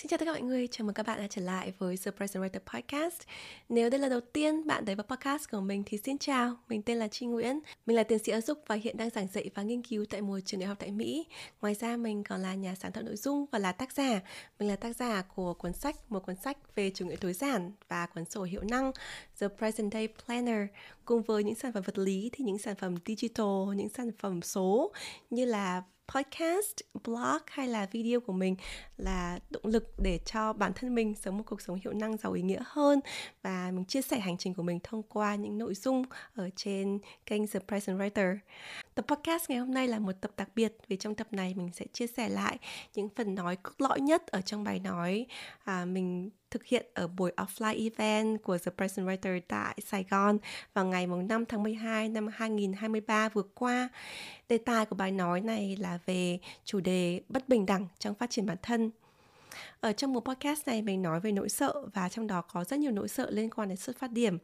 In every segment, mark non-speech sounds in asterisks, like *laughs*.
Xin chào tất cả mọi người, chào mừng các bạn đã trở lại với The Present Writer Podcast. Nếu đây là đầu tiên bạn đến với podcast của mình thì xin chào, mình tên là Trinh Nguyễn. Mình là tiến sĩ giáo dục và hiện đang giảng dạy và nghiên cứu tại một trường đại học tại Mỹ. Ngoài ra mình còn là nhà sáng tạo nội dung và là tác giả. Mình là tác giả của cuốn sách, một cuốn sách về chủ nghĩa tối giản và cuốn sổ hiệu năng The Present Day Planner cùng với những sản phẩm vật lý thì những sản phẩm digital, những sản phẩm số như là podcast, blog hay là video của mình là động lực để cho bản thân mình sống một cuộc sống hiệu năng giàu ý nghĩa hơn và mình chia sẻ hành trình của mình thông qua những nội dung ở trên kênh The Present Writer. Tập podcast ngày hôm nay là một tập đặc biệt vì trong tập này mình sẽ chia sẻ lại những phần nói cốt lõi nhất ở trong bài nói à, mình thực hiện ở buổi offline event của The Present Writer tại Sài Gòn vào ngày 5 tháng 12 năm 2023 vừa qua. Đề tài của bài nói này là về chủ đề bất bình đẳng trong phát triển bản thân. Ở trong một podcast này, mình nói về nỗi sợ và trong đó có rất nhiều nỗi sợ liên quan đến xuất phát điểm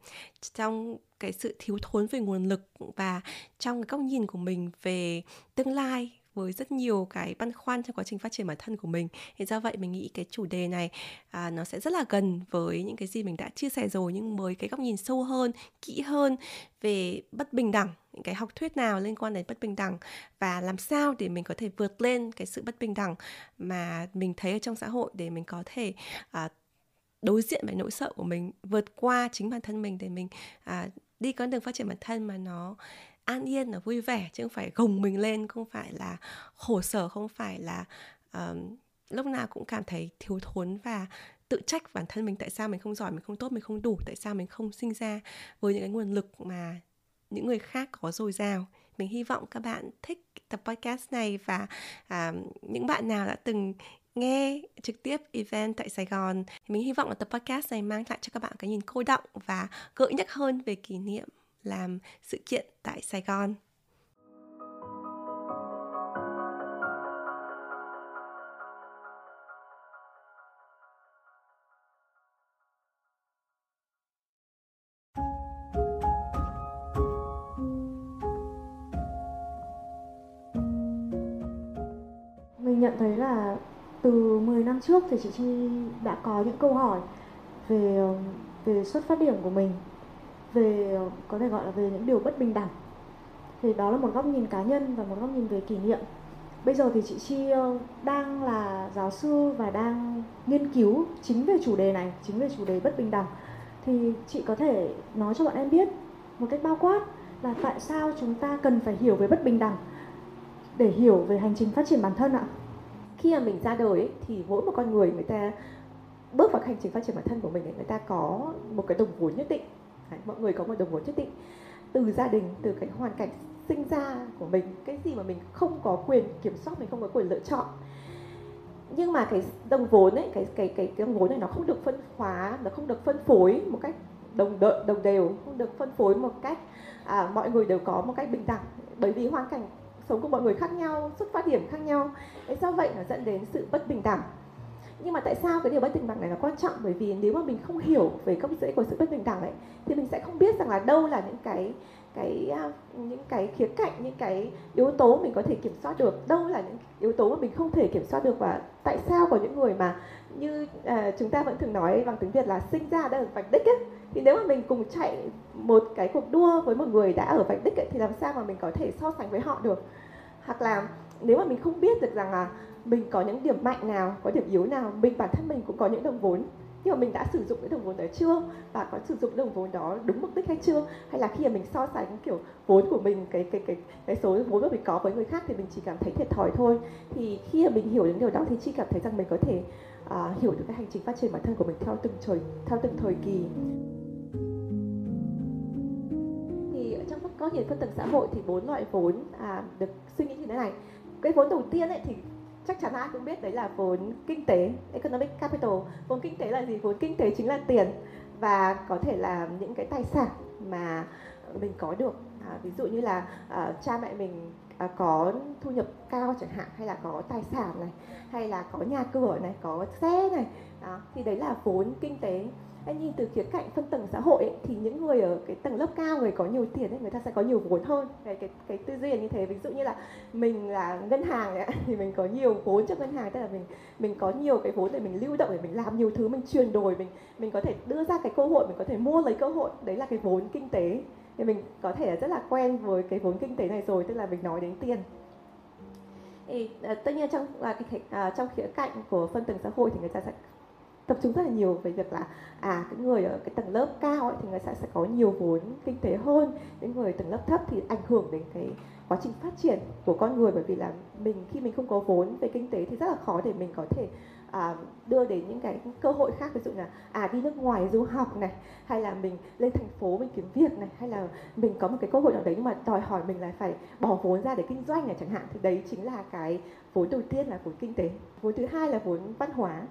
trong cái sự thiếu thốn về nguồn lực và trong cái góc nhìn của mình về tương lai với rất nhiều cái băn khoăn trong quá trình phát triển bản thân của mình. Thì do vậy mình nghĩ cái chủ đề này à, nó sẽ rất là gần với những cái gì mình đã chia sẻ rồi nhưng mới cái góc nhìn sâu hơn kỹ hơn về bất bình đẳng những cái học thuyết nào liên quan đến bất bình đẳng và làm sao để mình có thể vượt lên cái sự bất bình đẳng mà mình thấy ở trong xã hội để mình có thể à, đối diện với nỗi sợ của mình vượt qua chính bản thân mình để mình à, đi con đường phát triển bản thân mà nó an yên là vui vẻ chứ không phải gồng mình lên không phải là khổ sở không phải là um, lúc nào cũng cảm thấy thiếu thốn và tự trách bản thân mình tại sao mình không giỏi mình không tốt mình không đủ tại sao mình không sinh ra với những cái nguồn lực mà những người khác có dồi dào. Mình hy vọng các bạn thích tập podcast này và à, những bạn nào đã từng nghe trực tiếp event tại Sài Gòn mình hy vọng là tập podcast này mang lại cho các bạn cái nhìn cô động và gợi nhắc hơn về kỷ niệm làm sự kiện tại Sài Gòn. Mình nhận thấy là từ 10 năm trước thì chị Chi đã có những câu hỏi về về xuất phát điểm của mình về có thể gọi là về những điều bất bình đẳng. Thì đó là một góc nhìn cá nhân và một góc nhìn về kỷ niệm. Bây giờ thì chị chi ờ, đang là giáo sư và đang nghiên cứu chính về chủ đề này chính về chủ đề bất bình đẳng. Thì chị có thể nói cho bọn em biết một cách bao quát là tại sao chúng ta cần phải hiểu về bất bình đẳng để hiểu về hành trình phát triển bản thân ạ? Khi mà mình ra đời ấy, thì mỗi một con người người ta bước vào hành trình phát triển bản thân của mình ấy, người ta có một cái đồng vốn nhất định. Đấy, mọi người có một đồng vốn nhất định từ gia đình từ cái hoàn cảnh sinh ra của mình. Cái gì mà mình không có quyền kiểm soát mình không có quyền lựa chọn. Nhưng mà cái đồng vốn ấy cái cái cái cái đồng vốn này nó không được phân hóa nó không được phân phối một cách đồng đợi đồng đều không được phân phối một cách à, mọi người đều có một cách bình đẳng. Bởi vì hoàn cảnh sống của mọi người khác nhau xuất phát điểm khác nhau. Thế do vậy nó dẫn đến sự bất bình đẳng nhưng mà tại sao cái điều bất bình đẳng này là quan trọng? Bởi vì nếu mà mình không hiểu về gốc rễ của sự bất bình đẳng ấy thì mình sẽ không biết rằng là đâu là những cái cái à, những cái khía cạnh những cái yếu tố mình có thể kiểm soát được. Đâu là những yếu tố mà mình không thể kiểm soát được và tại sao có những người mà như à, chúng ta vẫn thường nói bằng tiếng việt là sinh ra đã ở vạch đích ấy thì nếu mà mình cùng chạy một cái cuộc đua với một người đã ở vạch đích ấy, thì làm sao mà mình có thể so sánh với họ được? Hoặc là nếu mà mình không biết được rằng là mình có những điểm mạnh nào có điểm yếu nào mình bản thân mình cũng có những đồng vốn. Nhưng mà mình đã sử dụng cái đồng vốn đó chưa? Và có sử dụng đồng vốn đó đúng mục đích hay chưa? Hay là khi mà mình so sánh kiểu vốn của mình cái cái cái cái số vốn mà mình có với người khác thì mình chỉ cảm thấy thiệt thòi thôi. Thì khi mà mình hiểu những điều đó thì chỉ cảm thấy rằng mình có thể uh, hiểu được cái hành trình phát triển bản thân của mình theo từng thời theo từng thời kỳ. Thì có nhìn phân tầng xã hội thì bốn loại vốn à, được suy nghĩ như thế này. Cái vốn đầu tiên ấy thì chắc chắn ai cũng biết đấy là vốn kinh tế economic capital. Vốn kinh tế là gì? Vốn kinh tế chính là tiền và có thể là những cái tài sản mà mình có được. À, ví dụ như là à, cha mẹ mình à, có thu nhập cao chẳng hạn hay là có tài sản này hay là có nhà cửa này có xe này đó thì đấy là vốn kinh tế anh nhìn từ khía cạnh phân tầng xã hội ấy, thì những người ở cái tầng lớp cao người có nhiều tiền ấy, người ta sẽ có nhiều vốn hơn. Cái cái cái tư duy là như thế. Ví dụ như là mình là ngân hàng ấy, *laughs* thì mình có nhiều vốn trong ngân hàng. Tức là mình mình có nhiều cái vốn để mình lưu động để mình làm nhiều thứ mình chuyển đổi mình mình có thể đưa ra cái cơ hội mình có thể mua lấy cơ hội. Đấy là cái vốn kinh tế. Thì mình có thể là rất là quen với cái vốn kinh tế này rồi tức là mình nói đến tiền. Thì ờ, tất nhiên trong là cái à, trong khía cạnh của phân tầng xã hội thì người ta sẽ tập trung rất là nhiều về việc là à cái người ở cái tầng lớp cao ấy, thì người sẽ sẽ có nhiều vốn kinh tế hơn những người tầng lớp thấp thì ảnh hưởng đến cái quá trình phát triển của con người bởi vì là mình khi mình không có vốn về kinh tế thì rất là khó để mình có thể à, đưa đến những cái cơ hội khác. Ví dụ là à đi nước ngoài du học này hay là mình lên thành phố mình kiếm việc này hay là mình có một cái cơ hội nào đấy nhưng mà đòi hỏi mình là phải bỏ vốn ra để kinh doanh này chẳng hạn thì đấy chính là cái vốn đầu tiên là vốn kinh tế. Vốn thứ hai là vốn văn hóa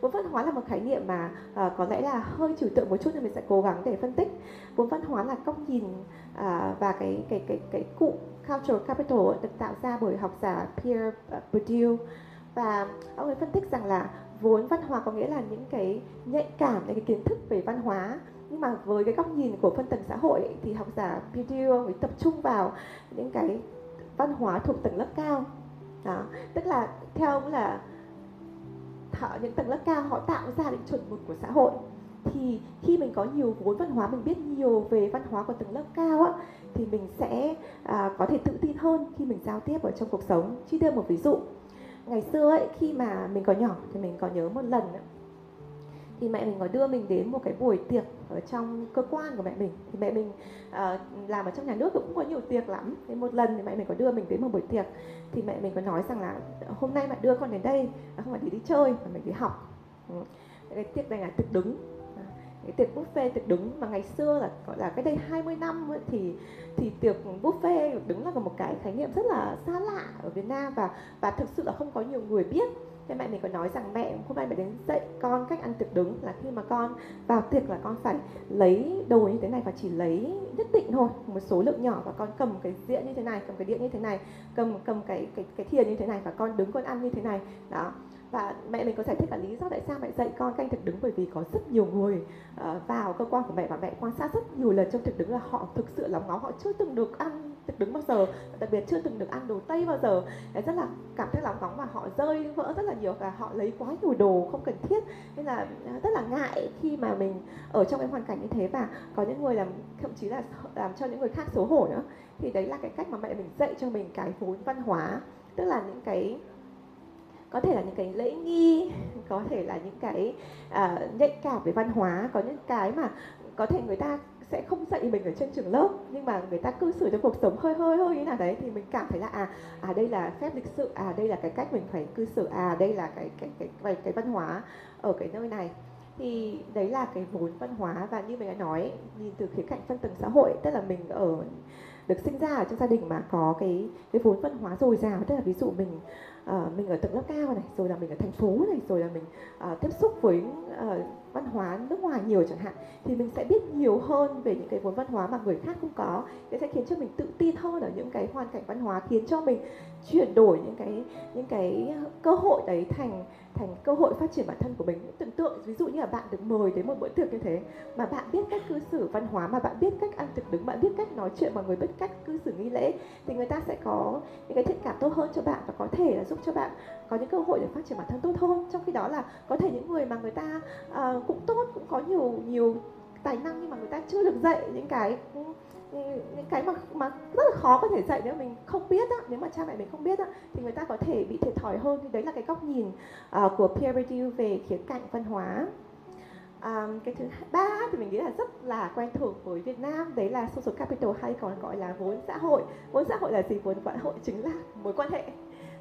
vốn văn hóa là một khái niệm mà uh, có lẽ là hơi trừu tượng một chút nên mình sẽ cố gắng để phân tích. Vốn văn hóa là góc nhìn uh, và cái cái cái cái cụ cultural capital được tạo ra bởi học giả Pierre ờ, Bourdieu. Và ông ấy phân tích rằng là vốn văn hóa có nghĩa là những cái nhạy cảm những cái kiến thức về văn hóa. Nhưng mà với cái góc nhìn của phân tầng xã hội thì học giả Bourdieu mới tập trung vào những cái văn hóa thuộc tầng lớp cao. Đó. tức là theo ông là họ những tầng lớp cao họ tạo ra những chuẩn mực của xã hội. Thì khi mình có nhiều vốn văn hóa mình biết nhiều về văn hóa của tầng lớp cao á thì mình sẽ à, có thể tự tin hơn khi mình giao tiếp ở trong cuộc sống. Chỉ đưa một ví dụ. Ngày xưa ấy khi mà mình còn nhỏ thì mình có nhớ một lần ấy, thì mẹ mình có đưa mình đến một cái buổi tiệc ở trong cơ quan của mẹ mình. Thì mẹ mình uh, làm ở trong nhà nước cũng có nhiều tiệc lắm. Thì một lần thì mẹ mình có đưa mình đến một buổi tiệc. Thì mẹ mình có nói rằng là hôm nay mẹ đưa con đến đây à, không phải để đi chơi mà mình đi học. Ừ. cái tiệc này là tiệc đứng. À, cái tiệc buffet tiệc đứng. Mà ngày xưa là gọi là cái đây 20 năm ấy, thì thì tiệc buffet đứng là một cái khái niệm rất là xa lạ ở Việt Nam và và thực sự là không có nhiều người biết thế mẹ mình có nói rằng mẹ hôm nay mẹ đến dạy con cách ăn thực đứng là khi mà con vào tiệc là con phải lấy đồ như thế này và chỉ lấy nhất định thôi. Một số lượng nhỏ và con cầm cái dĩa như thế này cầm cái đĩa như thế này cầm cầm cái cái cái thìa như thế này và con đứng con ăn như thế này. Đó. Và mẹ mình có giải thích là lý do tại sao mẹ dạy con canh thực đứng bởi vì có rất nhiều người uh, vào cơ quan của mẹ và mẹ quan sát rất nhiều lần trong thực đứng là họ thực sự là ngóng họ chưa từng được ăn đứng bao giờ đặc biệt chưa từng được ăn đồ tây bao giờ. Đấy, rất là cảm thấy lòng ngóng và họ rơi vỡ rất là nhiều và họ lấy quá nhiều đồ không cần thiết. Nên là à, rất là ngại khi mà mình ở trong cái hoàn cảnh như thế và có những người làm thậm chí là làm cho những người khác xấu hổ nữa. Thì đấy là cái cách mà mẹ mình dạy cho mình cái vốn văn hóa. Tức là những cái có thể là những cái lễ nghi có thể là những cái uh, nhạy cảm về văn hóa có những cái mà có thể người ta sẽ không dạy mình ở trên trường lớp nhưng mà người ta cư xử trong cuộc sống hơi hơi hơi như nào đấy thì mình cảm thấy là à à đây là phép lịch sự à đây là cái cách mình phải cư xử à đây là cái cái cái cái, cái văn hóa ở cái nơi này. Thì đấy là cái vốn văn hóa và như mình đã nói nhìn từ khía cạnh phân tầng xã hội tức là mình ở được sinh ra ở trong gia đình mà có cái cái vốn văn hóa dồi dào. Tức là ví dụ mình uh, mình ở tầng lớp cao này rồi là mình ở thành phố này rồi là mình uh, tiếp xúc với uh, văn hóa nước ngoài nhiều chẳng hạn thì mình sẽ biết nhiều hơn về những cái vốn văn hóa mà người khác không có. Cái sẽ khiến cho mình tự tin hơn ở những cái hoàn cảnh văn hóa khiến cho mình chuyển đổi những cái những cái cơ hội đấy thành thành cơ hội phát triển bản thân của mình. Tưởng tượng ví dụ như là bạn được mời đến một bữa tiệc như thế mà bạn biết cách cư xử văn hóa mà bạn biết cách ăn thực đứng bạn biết cách nói chuyện mọi người biết cách cư xử nghi lễ thì người ta sẽ có những cái thiện cảm tốt hơn cho bạn và có thể là giúp cho bạn có những cơ hội để phát triển bản thân tốt hơn. Trong khi đó là có thể những người mà người ta uh, cũng tốt cũng có nhiều nhiều tài năng nhưng mà người ta chưa được dạy những cái những cái mà mà rất là khó có thể dạy nếu mình không biết á nếu mà cha mẹ mình không biết á thì người ta có thể bị thiệt thòi hơn. Thì đấy là cái góc nhìn uh, của peer review về khía cạnh văn hóa. Um, cái thứ ba thì mình nghĩ là rất là quen thuộc với Việt Nam. Đấy là social capital hay còn gọi là vốn xã hội. Vốn xã hội là gì? Vốn xã hội chính là mối quan hệ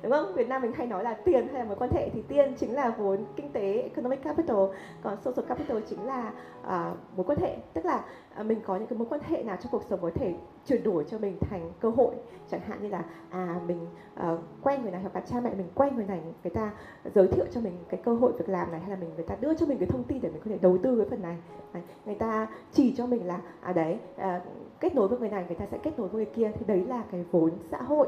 đúng không? Việt Nam mình hay nói là tiền hay là mối quan hệ thì tiền chính là vốn kinh tế economic capital. Còn social capital chính là uh, mối quan hệ. Tức là uh, mình có những cái mối quan hệ nào trong cuộc sống có thể chuyển đổi cho mình thành cơ hội. Chẳng hạn như là à mình uh, quen người này hoặc là cha mẹ mình quen người này người ta giới thiệu cho mình cái cơ hội việc làm này hay là mình người ta đưa cho mình cái thông tin để mình có thể đầu tư cái phần này. Đấy, người ta chỉ cho mình là à đấy à, kết nối với người này người ta sẽ kết nối với người kia. Thì đấy là cái vốn xã hội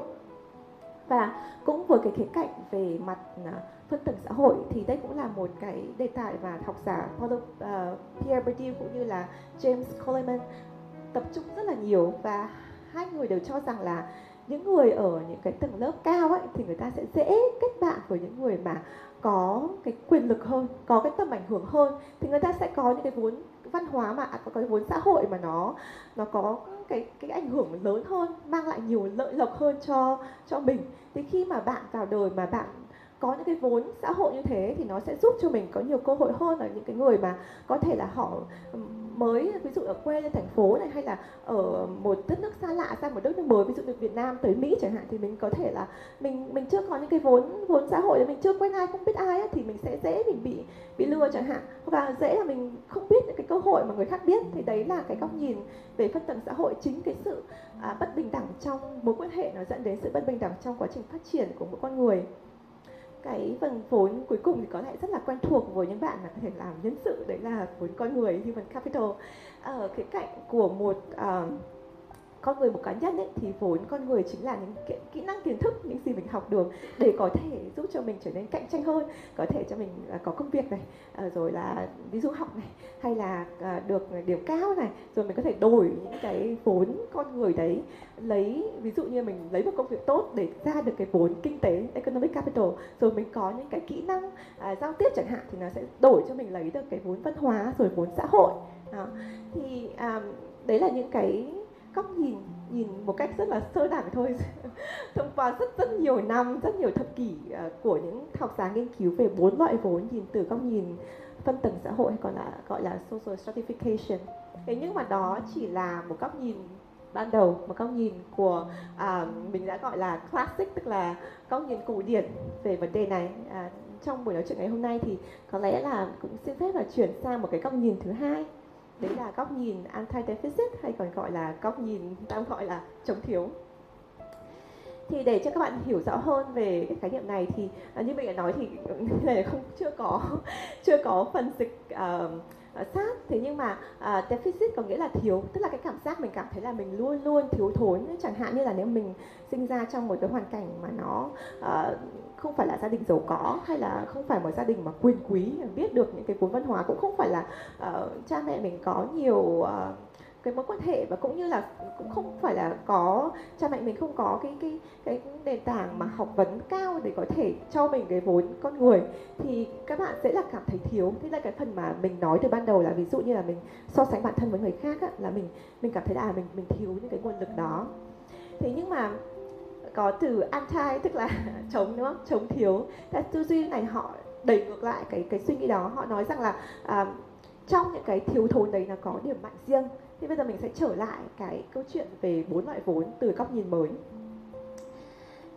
và cũng với cái khía cạnh về mặt à, phân tầng xã hội thì đây cũng là một cái đề tài mà học giả Paulo uh, Pierre Bourdieu cũng như là James Coleman tập trung rất là nhiều. Và hai người đều cho rằng là những người ở những cái tầng lớp cao ấy thì người ta sẽ dễ kết bạn với những người mà có cái quyền lực hơn có cái tầm ảnh hưởng hơn. Thì người ta sẽ có những cái vốn văn hóa mà à, có cái vốn xã hội mà nó nó có cái cái ảnh hưởng lớn hơn mang lại nhiều lợi lộc hơn cho cho mình. Thì khi mà bạn vào đời mà bạn có những cái vốn xã hội như thế thì nó sẽ giúp cho mình có nhiều cơ hội hơn ở những cái người mà có thể là họ mới ví dụ ở quê lên thành phố này hay là ở một đất nước xa lạ sang một đất nước mới ví dụ như Việt Nam tới Mỹ chẳng hạn thì mình có thể là mình mình chưa có những cái vốn vốn xã hội mình chưa quen ai không biết ai ấy, thì mình sẽ dễ mình bị bị lừa chẳng hạn. Hoặc là dễ là mình không biết những cơ hội mà người khác biết thì đấy là cái góc nhìn về phân tầng xã hội. Chính cái sự à, bất bình đẳng trong mối quan hệ nó dẫn đến sự bất bình đẳng trong quá trình phát triển của mỗi con người. Cái phần vốn cuối cùng thì có lẽ rất là quen thuộc với những bạn mà có thể làm nhân sự đấy là vốn con người human capital. Ở cái cạnh của một uh, con người một cá nhân ấy, thì vốn con người chính là những kỹ, kỹ năng kiến thức những gì mình học được để có thể giúp cho mình trở nên cạnh tranh hơn có thể cho mình uh, có công việc này uh, rồi là ví dụ học này hay là uh, được điểm cao này rồi mình có thể đổi những cái vốn con người đấy lấy ví dụ như mình lấy một công việc tốt để ra được cái vốn kinh tế economic capital rồi mình có những cái kỹ năng uh, giao tiếp chẳng hạn thì nó sẽ đổi cho mình lấy được cái vốn văn hóa rồi vốn xã hội đó. thì um, đấy là những cái góc nhìn nhìn một cách rất là sơ đẳng thôi. *laughs* Thông qua rất rất nhiều năm rất nhiều thập kỷ ờ, của những học giả nghiên cứu về bốn loại vốn nhìn từ góc nhìn phân tầng xã hội hay còn là gọi là social stratification. Thế nhưng mà đó chỉ là một góc nhìn ban đầu một góc nhìn của à, mình đã gọi là classic tức là góc nhìn cổ điển về vấn đề này. À, trong buổi nói chuyện ngày hôm nay thì có lẽ là cũng xin phép là chuyển sang một cái góc nhìn thứ hai đấy là góc nhìn anti-deficit hay còn gọi là góc nhìn ta gọi là chống thiếu. Thì để cho các bạn hiểu rõ hơn về cái khái niệm này thì à, như mình đã nói thì *laughs* này không chưa có *laughs* chưa có phần dịch uh, sát. Thế nhưng mà uh, deficit có nghĩa là thiếu tức là cái cảm giác mình cảm thấy là mình luôn luôn thiếu thốn chẳng hạn như là nếu mình sinh ra trong một cái hoàn cảnh mà nó uh, không phải là gia đình giàu có hay là không phải một gia đình mà quyền quý biết được những cái cuốn văn hóa cũng không phải là uh, cha mẹ mình có nhiều uh, cái mối quan hệ và cũng như là cũng không phải là có cha mẹ mình không có cái cái cái nền tảng mà học vấn cao để có thể cho mình cái vốn con người thì các bạn sẽ là cảm thấy thiếu. Thế là cái phần mà mình nói từ ban đầu là ví dụ như là mình so sánh bản thân với người khác á, là mình mình cảm thấy là à, mình mình thiếu những cái nguồn lực đó. Thế nhưng mà có từ anti tức là *laughs* chống đúng không? Chống thiếu. Cái tư duy này họ đẩy ngược lại cái cái suy nghĩ đó. Họ nói rằng là à, trong những cái thiếu thốn đấy là có điểm mạnh riêng. Thì bây giờ mình sẽ trở lại cái câu chuyện về bốn loại vốn từ góc nhìn mới.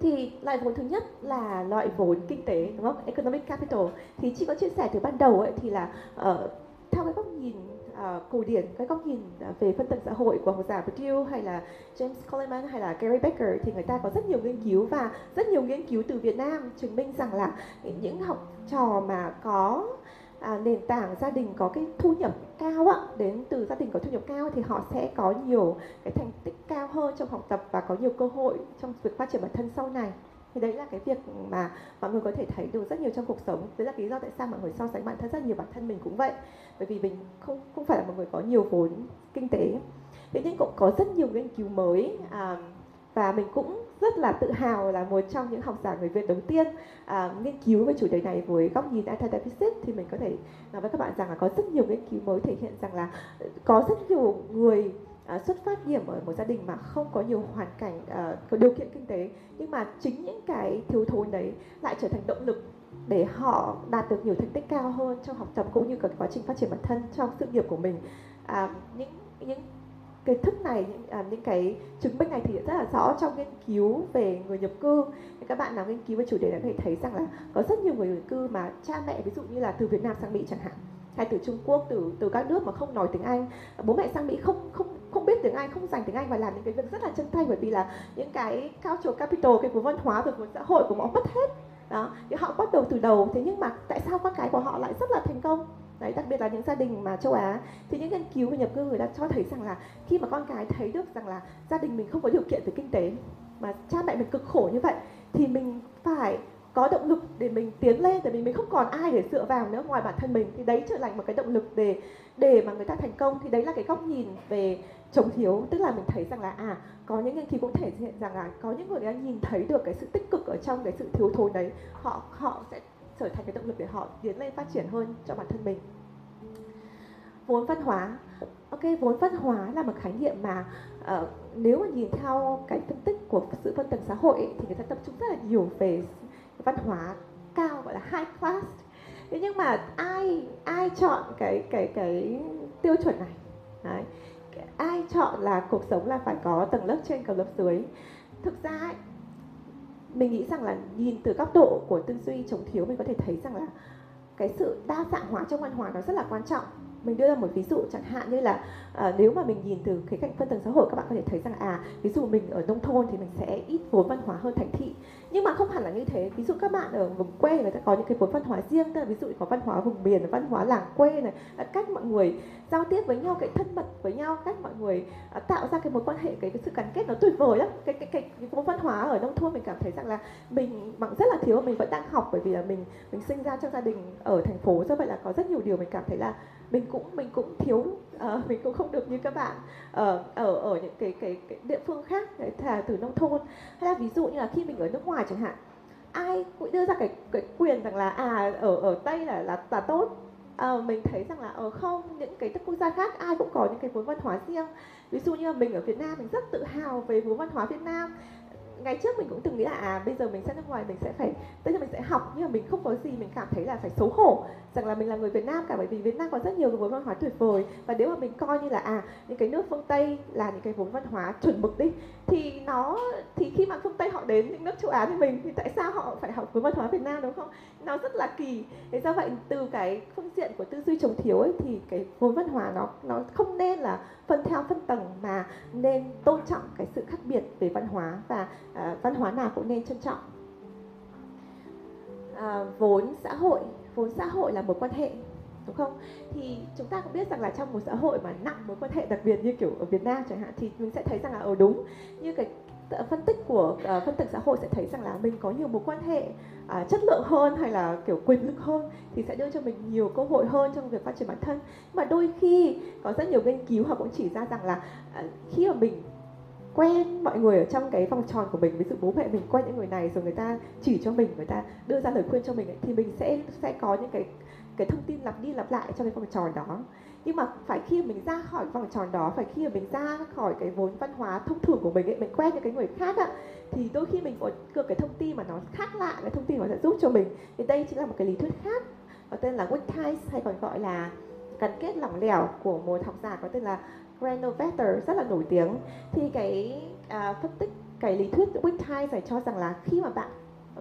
Thì loại vốn thứ nhất là loại vốn kinh tế đúng không? Economic capital. Thì chị có chia sẻ từ ban đầu ấy thì là uh, theo cái góc nhìn uh, cổ điển cái góc nhìn à, về phân tầng xã hội của học giả Bourdieu hay là James Coleman hay là Gary Becker thì người ta có rất nhiều nghiên cứu và rất nhiều nghiên cứu từ Việt Nam chứng minh rằng là những học trò mà có à, nền tảng gia đình có cái thu nhập cao ạ đến từ gia đình có thu nhập cao thì họ sẽ có nhiều cái thành tích cao hơn trong học tập và có nhiều cơ hội trong việc phát triển bản thân sau này thì đấy là cái việc mà mọi người có thể thấy được rất nhiều trong cuộc sống. Đấy là lý do tại sao mọi người so sánh bản thân rất nhiều bản thân mình cũng vậy. Bởi vì mình không không phải là một người có nhiều vốn kinh tế. Thế nhưng cũng có rất nhiều nghiên cứu mới à, và mình cũng rất là tự hào là một trong những học giả người Việt đầu tiên à, nghiên cứu về chủ đề này với góc nhìn anti-deficit thì mình có thể nói với các bạn rằng là có rất nhiều nghiên cứu mới thể hiện rằng là có rất nhiều người à, xuất phát điểm ở một gia đình mà không có nhiều hoàn cảnh à, có điều kiện kinh tế nhưng mà chính những cái thiếu thốn đấy lại trở thành động lực để họ đạt được nhiều thành tích cao hơn trong học tập cũng như cả quá trình phát triển bản thân trong sự nghiệp của mình. À, những những cái thức này những, à, những cái chứng minh này thì rất là rõ trong nghiên cứu về người nhập cư. Thì các bạn nào nghiên cứu về chủ đề này có thể thấy rằng là có rất nhiều người nhập cư mà cha mẹ ví dụ như là từ Việt Nam sang Mỹ chẳng hạn hay từ Trung Quốc, từ từ các nước mà không nói tiếng Anh. Bố mẹ sang Mỹ không không không biết tiếng Anh, không dành tiếng Anh và làm những cái việc rất là chân tay bởi vì là những cái cultural capital, cái vốn văn hóa rồi vốn xã hội của họ mất hết. Đó, thì họ bắt đầu từ đầu. Thế nhưng mà tại sao con cái của họ lại rất là thành công? Đấy, đặc biệt là những gia đình mà châu Á. Thì những nghiên cứu về nhập cư người ta cho thấy rằng là khi mà con cái thấy được rằng là gia đình mình không có điều kiện về kinh tế, mà cha mẹ mình cực khổ như vậy, thì mình phải có động lực để mình tiến lên tại vì mình không còn ai để dựa vào nữa ngoài bản thân mình thì đấy trở thành một cái động lực để để mà người ta thành công. Thì đấy là cái góc nhìn về chống thiếu tức là mình thấy rằng là à có những nghiên cứu cũng thể hiện rằng là có những người đã nhìn thấy được cái sự tích cực ở trong cái sự thiếu thốn đấy họ họ sẽ trở thành cái động lực để họ tiến lên phát triển hơn cho bản thân mình. Vốn văn hóa. Ok vốn văn hóa là một khái niệm mà uh, nếu mà nhìn theo cái phân tích của sự phân tầng xã hội ấy, thì người ta tập trung rất là nhiều về văn hóa cao gọi là high class. Thế nhưng mà ai ai chọn cái cái cái tiêu chuẩn này? Đấy. ai chọn là cuộc sống là phải có tầng lớp trên tầng lớp dưới? Thực ra ấy, mình nghĩ rằng là nhìn từ góc độ của tư duy chống thiếu mình có thể thấy rằng là cái sự đa dạng hóa trong văn hóa nó rất là quan trọng. Mình đưa ra một ví dụ chẳng hạn như là à, nếu mà mình nhìn từ cái cạnh phân tầng xã hội các bạn có thể thấy rằng à ví dụ mình ở nông thôn thì mình sẽ ít vốn văn hóa hơn thành thị nhưng mà không hẳn là như thế. Ví dụ các bạn ở vùng quê người ta có những cái vốn văn hóa riêng tức là ví dụ có văn hóa vùng miền văn hóa làng quê này cách mọi người giao tiếp với nhau cái thân mật với nhau cách mọi người à, tạo ra cái mối quan hệ cái, cái sự gắn kết nó tuyệt vời lắm. Cái cái cái, cái vốn văn hóa ở nông thôn mình cảm thấy rằng là mình bằng rất là thiếu mình vẫn đang học bởi vì là mình mình sinh ra trong gia đình ở thành phố. Do vậy là có rất nhiều điều mình cảm thấy là mình cũng mình cũng thiếu uh, *laughs* mình cũng không được như các bạn ở ở ở những cái, cái cái địa phương khác là từ nông thôn. Hay là ví dụ như là khi mình ở nước ngoài chẳng hạn ai cũng đưa ra cái cái quyền rằng là à ở ở tây là là là tốt. À, mình thấy rằng là ở không những cái quốc gia khác ai cũng có những cái vốn văn hóa riêng. Ví dụ như là mình ở Việt Nam mình rất tự hào về vốn văn hóa Việt Nam ngày trước mình cũng từng nghĩ là à bây giờ mình sang nước ngoài mình sẽ phải, tất nhiên mình sẽ học, nhưng mà mình không có gì mình cảm thấy là phải xấu hổ rằng là mình là người Việt Nam cả, bởi vì Việt Nam có rất nhiều cái vốn văn hóa tuyệt vời. Và nếu mà mình coi như là à những cái nước phương Tây là những cái vốn văn hóa chuẩn mực đi, thì nó, thì khi mà phương Tây họ đến những nước châu Á thì mình, thì tại sao họ phải học vốn văn hóa Việt Nam, đúng không? Nó rất là kỳ. Thế do vậy từ cái phương diện của tư duy chống thiếu ấy thì cái vốn văn hóa nó nó không nên là phân theo phân tầng mà nên tôn trọng cái sự khác biệt về văn hóa và uh, văn hóa nào cũng nên trân trọng. À, vốn xã hội vốn xã hội là một quan hệ đúng không? Thì chúng ta cũng biết rằng là trong một xã hội mà nặng mối quan hệ đặc biệt như kiểu ở Việt Nam chẳng hạn thì mình sẽ thấy rằng là ở đúng như cái phân tích của uh, phân tích xã hội sẽ thấy rằng là mình có nhiều mối quan hệ uh, chất lượng hơn hay là kiểu quyền lực hơn thì sẽ đưa cho mình nhiều cơ hội hơn trong việc phát triển bản thân. Nhưng mà đôi khi có rất nhiều nghiên cứu họ cũng chỉ ra rằng là uh, khi mà mình quen mọi người ở trong cái vòng tròn của mình ví dụ bố mẹ mình quen những người này rồi người ta chỉ cho mình người ta đưa ra lời khuyên cho mình ấy, thì mình sẽ sẽ có những cái cái thông tin lặp đi lặp lại trong cái vòng tròn đó nhưng mà phải khi mình ra khỏi vòng tròn đó phải khi mà mình ra khỏi cái vốn văn hóa thông thường của mình ấy mình quen những cái người khác ạ thì đôi khi mình có được cái thông tin mà nó khác lạ cái thông tin mà sẽ giúp cho mình. Thì đây chính là một cái lý thuyết khác có tên là Wickes hay còn gọi là gắn kết lỏng lẻo của một học giả có tên là Granovetter rất là nổi tiếng. Thì cái à, phân tích cái lý thuyết Good Ties này cho rằng là khi mà bạn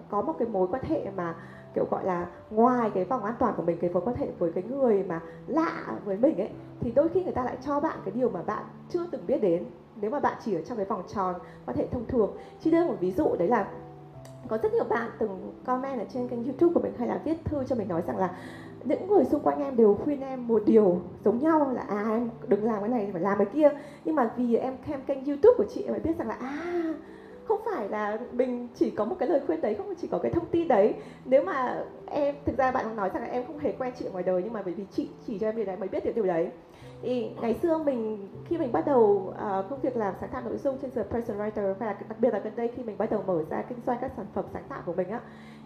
có một cái mối quan hệ mà kiểu gọi là ngoài cái vòng an toàn của mình, cái mối quan hệ với cái người mà lạ với mình ấy, thì đôi khi người ta lại cho bạn cái điều mà bạn chưa từng biết đến. Nếu mà bạn chỉ ở trong cái vòng tròn quan hệ thông thường. Chỉ đưa một ví dụ đấy là có rất nhiều bạn từng comment ở trên kênh youtube của mình hay là viết thư cho mình nói rằng là những người xung quanh em đều khuyên em một điều giống nhau là à em đừng làm cái này phải làm cái kia. Nhưng mà vì em xem kênh youtube của chị, em mới biết rằng là à không phải là mình chỉ có một cái lời khuyên đấy không chỉ có cái thông tin đấy. Nếu mà em thực ra bạn nói rằng là em không hề quen chị ở ngoài đời nhưng mà bởi vì chị chỉ cho em điều đấy mới biết được điều đấy. Thì ngày xưa mình khi mình bắt đầu uh, công việc làm sáng tạo nội dung trên The Person Writer và đặc biệt là gần đây khi mình bắt đầu mở ra kinh doanh các sản phẩm sáng tạo của mình á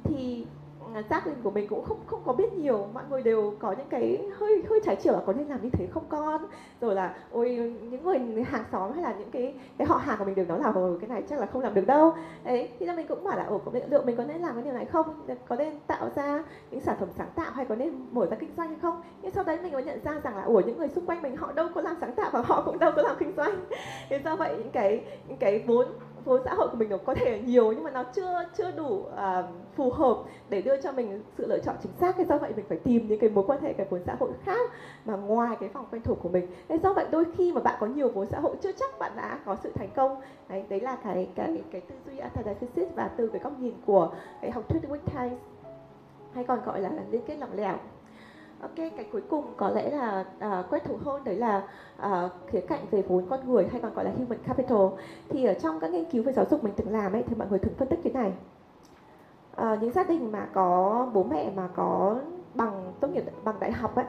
thì Ờ, giác linh của mình cũng không không có biết nhiều. Mọi người đều có những cái hơi hơi trái chiều là có nên làm như thế không con? Rồi là, ôi, những người hàng xóm hay là những cái cái họ hàng của mình đều nói là, ồ, cái này chắc là không làm được đâu. Đấy, thì là mình cũng bảo là, ồ liệu mình có nên làm cái điều này không? Có nên tạo ra những sản phẩm sáng tạo hay có nên mở ra kinh doanh hay không? Nhưng sau đấy mình mới nhận ra rằng là, ủa, những người xung quanh mình họ đâu có làm sáng tạo và họ cũng đâu có làm kinh doanh. *laughs* Thế do vậy những cái những cái vốn vốn xã hội của mình nó có thể nhiều nhưng mà nó chưa chưa đủ uh, phù hợp để đưa cho mình sự lựa chọn chính xác thế do vậy mình phải tìm những cái mối quan hệ cái vốn xã hội khác mà ngoài cái vòng quen thuộc của mình. Thế do vậy đôi khi mà bạn có nhiều vốn xã hội chưa chắc bạn đã có sự thành công. Đấy đấy là cái cái cái tư duy anti và từ cái góc nhìn của cái học thuyết Wittgenstein hay còn gọi là liên kết lỏng lẻo. Ok, cái cuối cùng có lẽ là à, uh, quét thủ hơn đấy là uh, khía cạnh về vốn con người hay còn gọi là human capital. Thì ở trong các nghiên cứu về giáo dục mình từng làm ấy thì mọi người thường phân tích cái này. à, những gia đình mà có bố mẹ mà có bằng tốt nghiệp bằng đại học ấy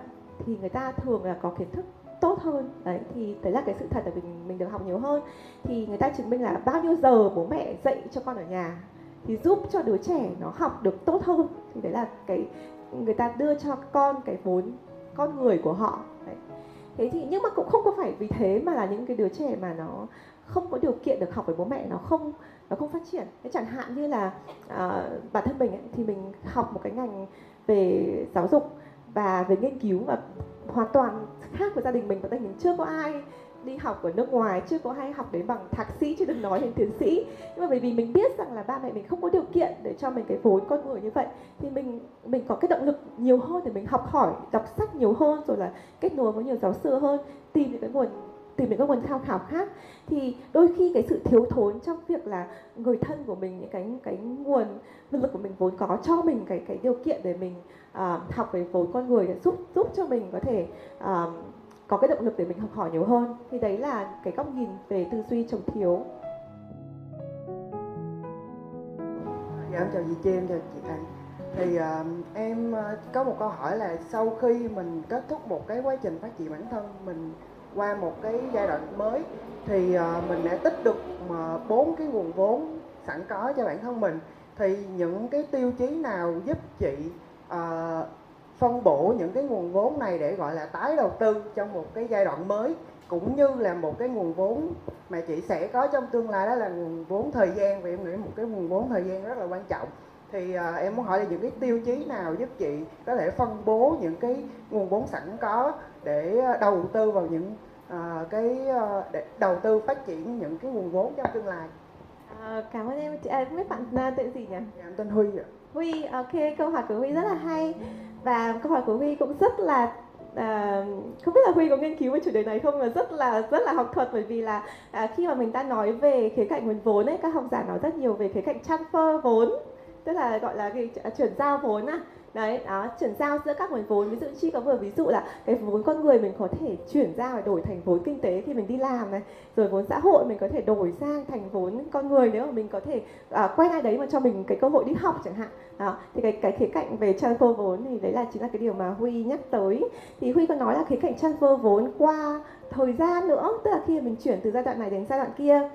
thì người ta thường là có kiến thức tốt hơn đấy thì đấy là cái sự thật là mình mình được học nhiều hơn thì người ta chứng minh là bao nhiêu giờ bố mẹ dạy cho con ở nhà thì giúp cho đứa trẻ nó học được tốt hơn thì đấy là cái người ta đưa cho con cái vốn con người của họ đấy. thế thì nhưng mà cũng không có phải vì thế mà là những cái đứa trẻ mà nó không có điều kiện được học với bố mẹ nó không nó không phát triển thế chẳng hạn như là uh, bản thân mình ấy, thì mình học một cái ngành về giáo dục và về nghiên cứu và hoàn toàn khác với gia đình mình và gia đình mình chưa có ai đi học ở nước ngoài chưa có ai học đến bằng thạc sĩ chứ đừng nói đến tiến sĩ. Nhưng mà bởi vì mình biết rằng là ba mẹ mình không có điều kiện để cho mình cái vốn con người như vậy thì mình mình có cái động lực nhiều hơn để mình học hỏi đọc sách nhiều hơn rồi là kết nối với nhiều giáo sư hơn tìm những cái nguồn tìm những cái nguồn tham khảo khác. Thì đôi khi cái sự thiếu thốn trong việc là người thân của mình những cái cái nguồn nguồn lực của mình vốn có cho mình cái cái điều kiện để mình uh, học về vốn con người để giúp giúp cho mình có thể uh, có cái động lực để mình học hỏi nhiều hơn. Thì đấy là cái góc nhìn về tư duy trồng thiếu. Dạ em chào chị Chi em chào chị thầy. Thì uh, em ờ, có một câu hỏi là sau khi mình kết thúc một cái quá trình phát triển bản thân mình qua một cái giai đoạn mới thì uh, mình đã tích được mà bốn cái nguồn vốn sẵn có cho bản thân mình. Thì những cái tiêu chí nào giúp chị uh, phân bổ những cái nguồn vốn này để gọi là tái đầu tư trong một cái giai đoạn mới cũng như là một cái nguồn vốn mà chị sẽ có trong tương lai đó là nguồn vốn thời gian. Và em nghĩ một cái nguồn vốn thời gian rất là quan trọng. Thì à, em muốn hỏi là những cái tiêu chí nào giúp chị có thể phân bố những cái nguồn vốn sẵn có để đầu tư vào những à, cái à, để đầu tư phát triển những cái nguồn vốn trong tương lai? À, cảm ơn em. Chị à, không biết bạn à, tên gì nhỉ? Dạ, em tên Huy ạ. Huy ok câu hỏi của Huy rất là hay và câu hỏi của Huy cũng rất là À, không biết là Huy có nghiên cứu về chủ đề này không mà rất là rất là học thuật. Bởi vì là à, khi mà mình ta nói về khía cạnh nguồn vốn ấy các học giả nói rất nhiều về khía cạnh transfer vốn tức là gọi là cái à, chuyển giao vốn à đấy đó chuyển giao giữa các nguồn vốn. Ví dụ chi có vừa ví dụ là cái vốn con người mình có thể chuyển ra và đổi thành vốn kinh tế khi mình đi làm này rồi vốn xã hội mình có thể đổi sang thành vốn con người nếu mà mình có thể à, quen ai đấy mà cho mình cái cơ hội đi học chẳng hạn. Đó thì cái cái khía cạnh về transfer vốn thì đấy là chính là cái điều mà huy nhắc tới. Thì huy có nói là khía cạnh transfer vốn qua thời gian nữa tức là khi mình chuyển từ giai đoạn này đến giai đoạn kia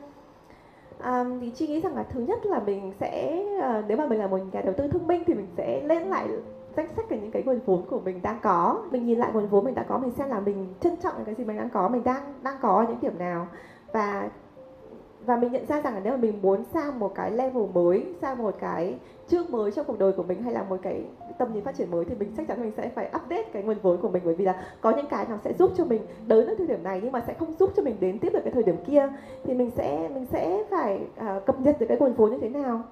um, thì chị nghĩ rằng là thứ nhất là mình sẽ uh, nếu mà mình là một nhà đầu tư thông minh thì mình sẽ lên lại danh sách về những cái nguồn vốn của mình đang có. Mình nhìn lại nguồn vốn mình đã có mình xem là mình trân trọng cái gì mình đang có mình đang đang có những điểm nào. Và và mình nhận ra rằng là nếu mà mình muốn sang một cái level mới sang một cái chương mới trong cuộc đời của mình hay là một cái tầm nhìn phát triển mới thì mình chắc chắn mình sẽ phải update cái nguồn vốn của mình. Bởi vì là có những cái nó sẽ giúp cho mình đến được thời điểm này nhưng mà sẽ không giúp cho mình đến tiếp được cái thời điểm kia. Thì mình sẽ mình sẽ phải uh, cập nhật được cái nguồn vốn như thế nào.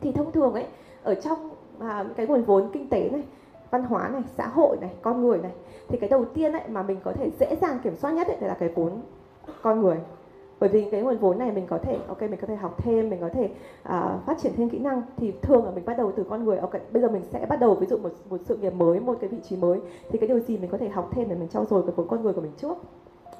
Thì thông thường ấy ở trong uh, cái nguồn vốn kinh tế này văn hóa này xã hội này con người này thì cái đầu tiên ấy mà mình có thể dễ dàng kiểm soát nhất ấy là cái vốn con người bởi vì cái nguồn vốn này mình có thể ok mình có thể học thêm mình có thể uh, phát triển thêm kỹ năng. Thì thường là mình bắt đầu từ con người ok bây giờ mình sẽ bắt đầu ví dụ một một sự nghiệp mới một cái vị trí mới. Thì cái điều gì mình có thể học thêm để mình trau dồi cái vốn con người của mình trước?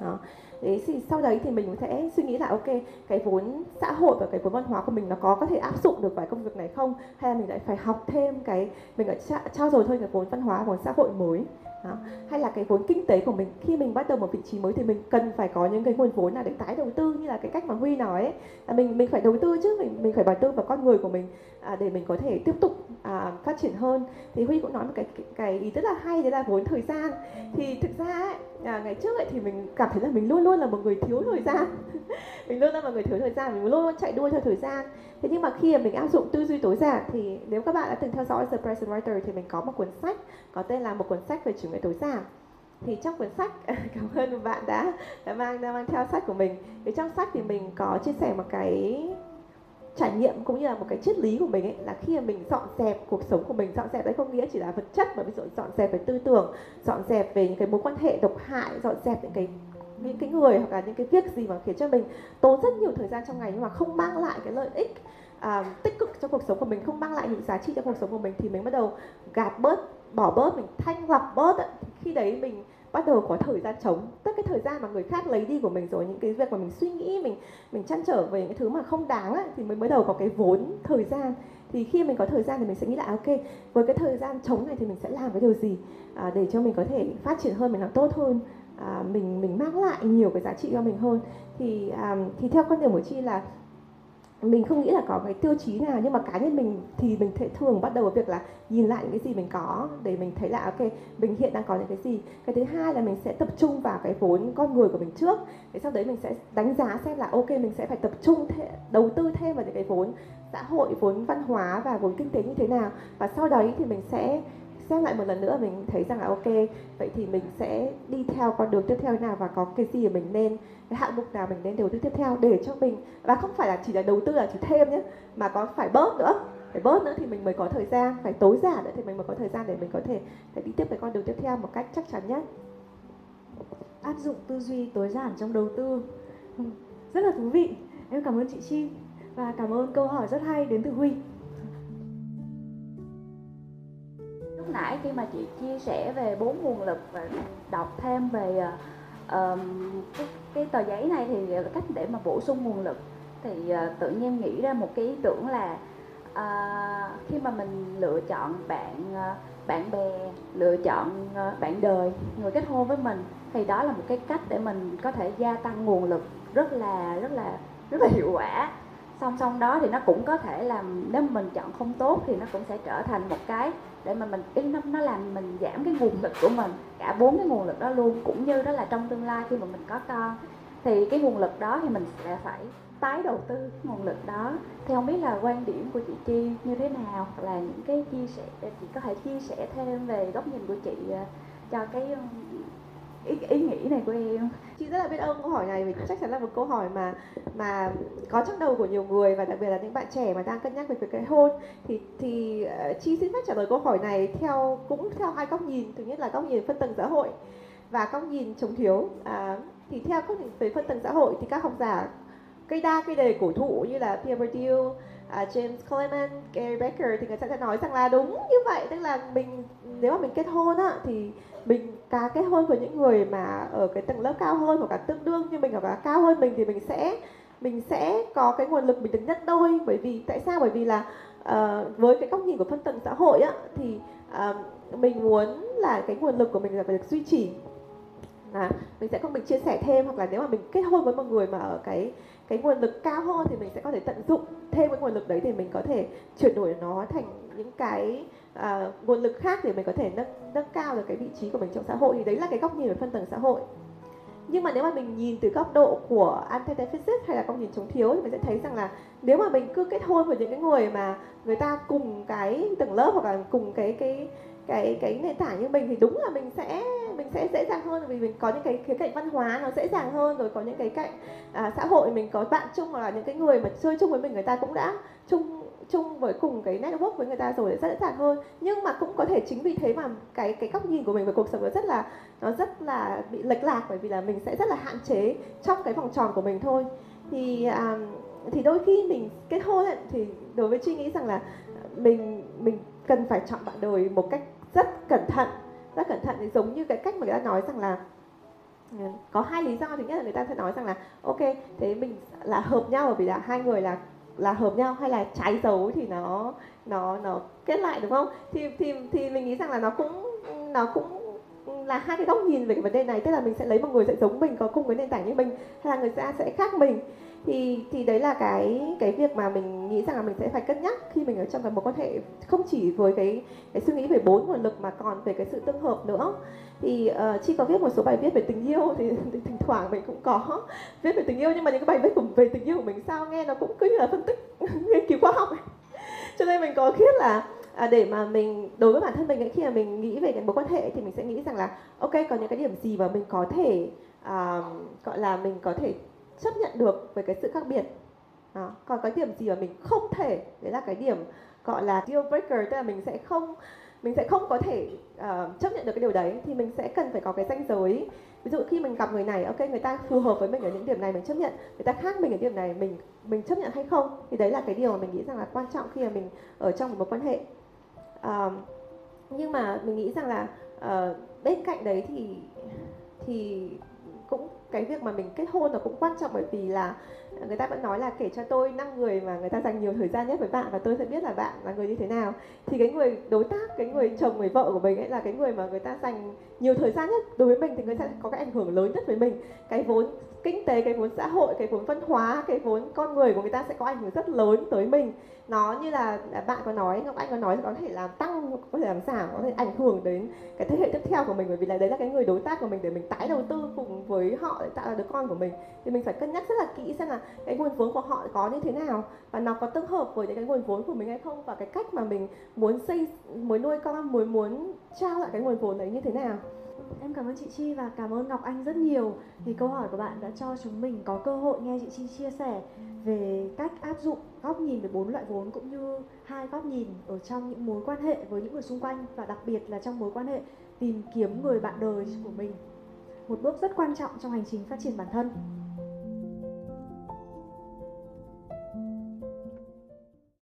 Đó. Đấy, thì sau đấy thì mình sẽ suy nghĩ là ok cái vốn xã hội và cái vốn văn hóa của mình nó có có thể áp dụng được vào công việc này không? Hay là mình lại phải học thêm cái mình lại trao dồi thêm cái vốn văn hóa vốn xã hội mới? Đó. hay là cái vốn kinh tế của mình khi mình bắt đầu một vị trí mới thì mình cần phải có những cái nguồn vốn nào để tái đầu tư như là cái cách mà huy nói ấy. là mình mình phải đầu tư chứ mình mình phải đầu tư vào con người của mình à, để mình có thể tiếp tục à, phát triển hơn thì huy cũng nói một cái cái ý rất là hay đấy là vốn thời gian thì thực ra ấy, à, ngày trước ấy thì mình cảm thấy là mình luôn luôn là một người thiếu thời gian. *laughs* Mình luôn là một người thiếu thời gian mình luôn luôn chạy đua theo thời gian. Thế nhưng mà khi mà mình áp dụng tư duy tối giản thì nếu các bạn đã từng theo dõi The Present Writer thì mình có một cuốn sách có tên là một cuốn sách về chủ nghĩa tối giản. Thì trong cuốn sách *laughs* cảm ơn bạn đã đã mang đã mang theo sách của mình. Thì trong sách thì mình có chia sẻ một cái trải nghiệm cũng như là một cái triết lý của mình ấy là khi mà mình dọn dẹp cuộc sống của mình dọn dẹp đấy không nghĩa chỉ là vật chất mà ví dụ dọn dẹp về tư tưởng dọn dẹp về những cái mối quan hệ độc hại dọn dẹp những cái những cái người hoặc là những cái việc gì mà khiến cho mình tốn rất nhiều thời gian trong ngày nhưng mà không mang lại cái lợi ích à, tích cực cho cuộc sống của mình không mang lại những giá trị cho cuộc sống của mình thì mình bắt đầu gạt bớt bỏ bớt mình thanh lọc bớt ấy. khi đấy mình bắt đầu có thời gian trống. Tất cái thời gian mà người khác lấy đi của mình rồi những cái việc mà mình suy nghĩ mình mình chăn trở về những cái thứ mà không đáng ấy, thì mới bắt đầu có cái vốn thời gian. Thì khi mình có thời gian thì mình sẽ nghĩ là à, ok với cái thời gian trống này thì mình sẽ làm cái điều gì à, để cho mình có thể phát triển hơn mình làm tốt hơn à, mình mình mang lại nhiều cái giá trị cho mình hơn. Thì à, thì theo quan điểm của chi là mình không nghĩ là có cái tiêu chí nào, nhưng mà cá nhân mình thì mình thể thường bắt đầu với việc là nhìn lại những cái gì mình có để mình thấy là, ok, mình hiện đang có những cái gì. Cái thứ hai là mình sẽ tập trung vào cái vốn con người của mình trước. Để sau đấy mình sẽ đánh giá xem là, ok, mình sẽ phải tập trung th- đầu tư thêm vào những cái vốn xã hội, vốn văn hóa và vốn kinh tế như thế nào. Và sau đấy thì mình sẽ xem lại một lần nữa, mình thấy rằng là ok, vậy thì mình sẽ đi theo con đường tiếp theo nào và có cái gì mình nên, cái hạng mục nào mình nên đầu tư tiếp theo để cho mình. Và không phải là chỉ là đầu tư là chỉ thêm nhé, mà có phải bớt nữa. Phải bớt nữa thì mình mới có thời gian, phải tối giản nữa thì mình mới có thời gian để mình có thể, phải đi tiếp cái con đường tiếp theo một cách chắc chắn nhất áp dụng tư duy tối giản trong đầu tư. Rất là thú vị. Em cảm ơn chị chi và cảm ơn câu hỏi rất hay đến từ huy. Nãy khi mà chị chia sẻ về bốn nguồn lực và đọc thêm về uh, cái, cái tờ giấy này thì cách để mà bổ sung nguồn lực. Thì uh, tự nhiên nghĩ ra một cái ý tưởng là uh, khi mà mình lựa chọn bạn uh, bạn bè lựa chọn uh, bạn đời người kết hôn với mình thì đó là một cái cách để mình có thể gia tăng nguồn lực rất là rất là rất là hiệu quả. Song song đó thì nó cũng có thể làm nếu mình chọn không tốt thì nó cũng sẽ trở thành một cái để mà mình cái nó, nó làm mình giảm cái nguồn lực của mình cả bốn cái nguồn lực đó luôn cũng như đó là trong tương lai khi mà mình có con. Thì cái nguồn lực đó thì mình sẽ phải tái đầu tư cái nguồn lực đó. Thì không biết là quan điểm của chị Chi như thế nào hoặc là những cái chia sẻ chị có thể chia sẻ thêm về góc nhìn của chị ờ, cho cái ý, ý nghĩ này của em. Chị rất là biết ơn câu hỏi này vì chắc chắn là một câu hỏi mà mà có trong đầu của nhiều người và đặc biệt là những bạn trẻ mà đang cân nhắc về việc kết hôn. Thì thì uh, chi xin phép trả lời câu hỏi này theo cũng theo hai góc nhìn. Thứ nhất là góc nhìn phân tầng xã hội và góc nhìn chống thiếu. À, thì theo góc nhìn về phân tầng xã hội thì các học giả cây đa cây đề cổ thụ như là Pierre Bourdieu, uh, James Coleman, Gary Becker thì người ta sẽ nói rằng là đúng như vậy. Tức là mình nếu mà mình kết hôn á thì mình và kết hôn với những người mà ở cái tầng lớp cao hơn hoặc là tương đương như mình hoặc là cao hơn mình thì mình sẽ mình sẽ có cái nguồn lực mình được nhân đôi. Bởi vì tại sao? Bởi vì là uh, với cái góc nhìn của phân tầng xã hội á thì uh, mình muốn là cái nguồn lực của mình là phải được duy trì. Là mình sẽ không mình chia sẻ thêm hoặc là nếu mà mình kết hôn với một người mà ở cái cái nguồn lực cao hơn thì mình sẽ có thể tận dụng thêm cái nguồn lực đấy thì mình có thể chuyển đổi nó thành những cái à, nguồn lực khác để mình có thể nâng nâng cao được cái vị trí của mình trong xã hội thì đấy là cái góc nhìn về phân tầng xã hội. Nhưng mà nếu mà mình nhìn từ góc độ của antithesis hay là góc nhìn chống thiếu thì mình sẽ thấy rằng là nếu mà mình cứ kết hôn với những cái người mà người ta cùng cái tầng lớp hoặc là cùng cái cái cái cái nền tảng như mình thì đúng là mình sẽ mình sẽ dễ dàng hơn vì mình có những cái khía cạnh văn hóa nó dễ dàng hơn rồi có những cái cạnh à, xã hội mình có bạn chung hoặc là những cái người mà chơi chung với mình người ta cũng đã chung chung với cùng cái network với người ta rồi sẽ dễ dàng hơn. Nhưng mà cũng có thể chính vì thế mà cái cái góc nhìn của mình về cuộc sống nó rất là nó rất là bị lệch lạc bởi vì là mình sẽ rất là hạn chế trong cái vòng tròn của mình thôi. Thì à, thì đôi khi mình kết hôn ấy, thì đối với chi nghĩ rằng là mình mình cần phải chọn bạn đời một cách rất cẩn thận rất cẩn thận. Thì giống như cái cách mà người ta nói rằng là ừ, có hai lý do. Thứ nhất là người ta sẽ nói rằng là ok thế mình là hợp nhau bởi vì là hai người là là hợp nhau hay là trái dấu thì nó nó nó kết lại, đúng không? Thì thì thì mình nghĩ rằng là nó cũng nó cũng là hai cái góc nhìn về cái vấn đề này. Tức là mình sẽ lấy một người sẽ giống mình, có cùng cái nền tảng như mình, hay là người ta sẽ khác mình thì thì đấy là cái cái việc mà mình nghĩ rằng là mình sẽ phải cân nhắc khi mình ở trong cái mối quan hệ không chỉ với cái cái suy nghĩ về bốn nguồn lực mà còn về cái sự tương hợp nữa thì uh, chi có viết một số bài viết về tình yêu thì, *laughs* thì thỉnh thoảng mình cũng có viết về tình yêu nhưng mà những cái bài viết của về tình yêu của mình sao nghe nó cũng cứ như là phân tích *laughs* nghiên cứu khoa học ấy. cho nên mình có viết là à, để mà mình đối với bản thân mình ấy, khi mà mình nghĩ về cái mối quan hệ thì mình sẽ nghĩ rằng là ok có những cái điểm gì mà mình có thể uh, gọi là mình có thể chấp nhận được về cái sự khác biệt. Đó. còn cái điểm gì mà mình không thể đấy là cái điểm gọi là deal breaker tức là mình sẽ không mình sẽ không có thể uh, chấp nhận được cái điều đấy thì mình sẽ cần phải có cái ranh giới. Ví dụ khi mình gặp người này ok người ta phù hợp với mình ở những điểm này mình chấp nhận. Người ta khác mình ở điểm này mình mình chấp nhận hay không? Thì đấy là cái điều mà mình nghĩ rằng là quan trọng khi mà mình ở trong một mối quan hệ. Uh, nhưng mà mình nghĩ rằng là uh, bên cạnh đấy thì thì cũng cái việc mà mình kết hôn nó cũng quan trọng bởi vì là người ta vẫn nói là kể cho tôi năm người mà người ta dành nhiều thời gian nhất với bạn và tôi sẽ biết là bạn là người như thế nào. Thì cái người đối tác, cái người chồng, người vợ của mình ấy là cái người mà người ta dành nhiều thời gian nhất đối với mình thì người ta sẽ có cái ảnh hưởng lớn nhất với mình. Cái vốn kinh tế, cái vốn xã hội, cái vốn văn hóa, cái vốn con người của người ta sẽ có ảnh hưởng rất lớn tới mình. Nó như là à, bạn có nói, ngọc anh có nói có thể làm tăng, có thể làm giảm, có thể ảnh hưởng đến cái thế hệ tiếp theo của mình, bởi vì là đấy là cái người đối tác của mình để mình tái đầu tư cùng với họ để tạo ra đứa con của mình. Thì mình phải cân nhắc rất là kỹ xem là cái nguồn vốn của họ có như thế nào và nó có tương hợp với những cái nguồn vốn của mình hay không và cái cách mà mình muốn xây, muốn nuôi con, muốn muốn trao lại cái nguồn vốn đấy như thế nào. Em cảm ơn chị Chi và cảm ơn Ngọc Anh rất nhiều vì câu hỏi của bạn đã cho chúng mình có cơ hội nghe chị Chi chia sẻ về cách áp dụng góc nhìn về bốn loại vốn cũng như hai góc nhìn ở trong những mối quan hệ với những người xung quanh và đặc biệt là trong mối quan hệ tìm kiếm người bạn đời của mình. Một bước rất quan trọng trong hành trình phát triển bản thân.